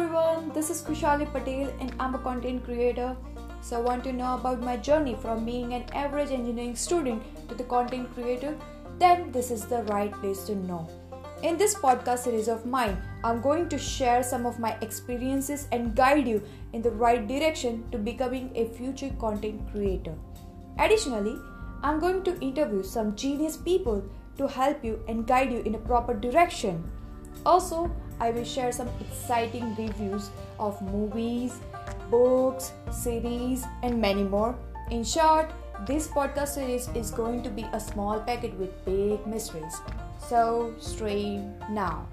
everyone, this is Kushali Patel and I'm a content creator. So, I want to know about my journey from being an average engineering student to the content creator? Then, this is the right place to know. In this podcast series of mine, I'm going to share some of my experiences and guide you in the right direction to becoming a future content creator. Additionally, I'm going to interview some genius people to help you and guide you in a proper direction. Also, I will share some exciting reviews of movies, books, series, and many more. In short, this podcast series is going to be a small packet with big mysteries. So, stream now.